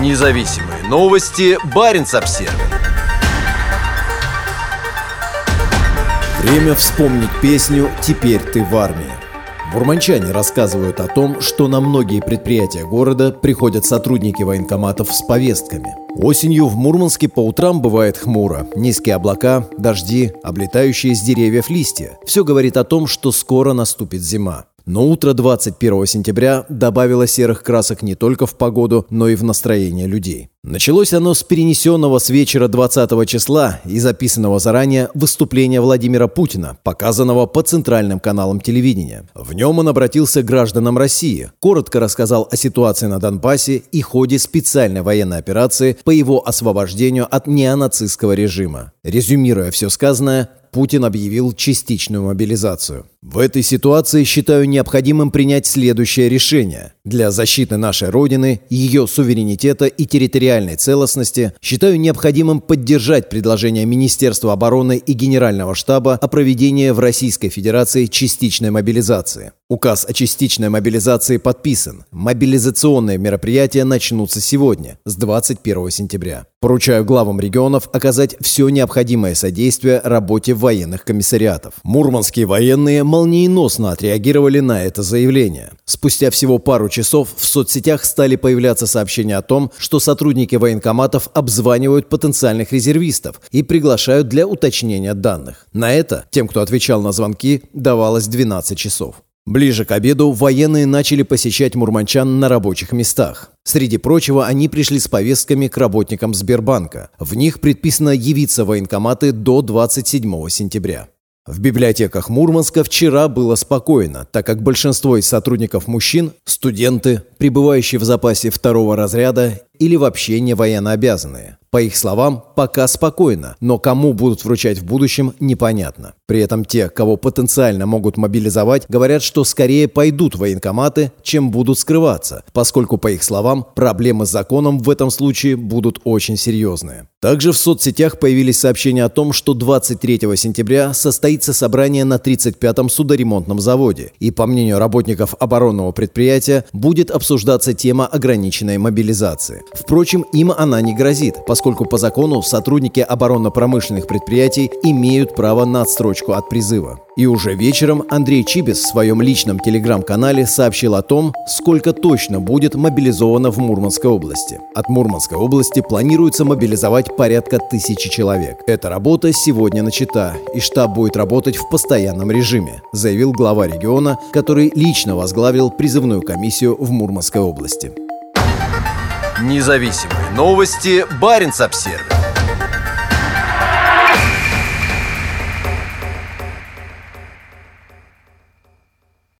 Независимые новости. Барин обсерва Время вспомнить песню «Теперь ты в армии». Бурманчане рассказывают о том, что на многие предприятия города приходят сотрудники военкоматов с повестками. Осенью в Мурманске по утрам бывает хмуро. Низкие облака, дожди, облетающие с деревьев листья. Все говорит о том, что скоро наступит зима. Но утро 21 сентября добавило серых красок не только в погоду, но и в настроение людей. Началось оно с перенесенного с вечера 20 числа и записанного заранее выступления Владимира Путина, показанного по центральным каналам телевидения. В нем он обратился к гражданам России, коротко рассказал о ситуации на Донбассе и ходе специальной военной операции по его освобождению от неонацистского режима. Резюмируя все сказанное, Путин объявил частичную мобилизацию. В этой ситуации считаю необходимым принять следующее решение. Для защиты нашей Родины, ее суверенитета и территориальной целостности считаю необходимым поддержать предложение Министерства обороны и Генерального штаба о проведении в Российской Федерации частичной мобилизации. Указ о частичной мобилизации подписан. Мобилизационные мероприятия начнутся сегодня, с 21 сентября. Поручаю главам регионов оказать все необходимое содействие работе военных комиссариатов. Мурманские военные молниеносно отреагировали на это заявление. Спустя всего пару часов в соцсетях стали появляться сообщения о том, что сотрудники военкоматов обзванивают потенциальных резервистов и приглашают для уточнения данных. На это тем, кто отвечал на звонки, давалось 12 часов. Ближе к обеду военные начали посещать мурманчан на рабочих местах. Среди прочего, они пришли с повестками к работникам Сбербанка. В них предписано явиться в военкоматы до 27 сентября. В библиотеках Мурманска вчера было спокойно, так как большинство из сотрудников мужчин – студенты, пребывающие в запасе второго разряда или вообще не военнообязанные. По их словам, пока спокойно, но кому будут вручать в будущем, непонятно. При этом те, кого потенциально могут мобилизовать, говорят, что скорее пойдут в военкоматы, чем будут скрываться, поскольку, по их словам, проблемы с законом в этом случае будут очень серьезные. Также в соцсетях появились сообщения о том, что 23 сентября состоится собрание на 35-м судоремонтном заводе, и, по мнению работников оборонного предприятия, будет обсуждаться тема ограниченной мобилизации. Впрочем, им она не грозит, поскольку по закону сотрудники оборонно-промышленных предприятий имеют право на отстрочку от призыва. И уже вечером Андрей Чибис в своем личном телеграм-канале сообщил о том, сколько точно будет мобилизовано в Мурманской области. От Мурманской области планируется мобилизовать порядка тысячи человек. Эта работа сегодня начата, и штаб будет работать в постоянном режиме, заявил глава региона, который лично возглавил призывную комиссию в Мурманской области. Независимые новости. Барин обсервис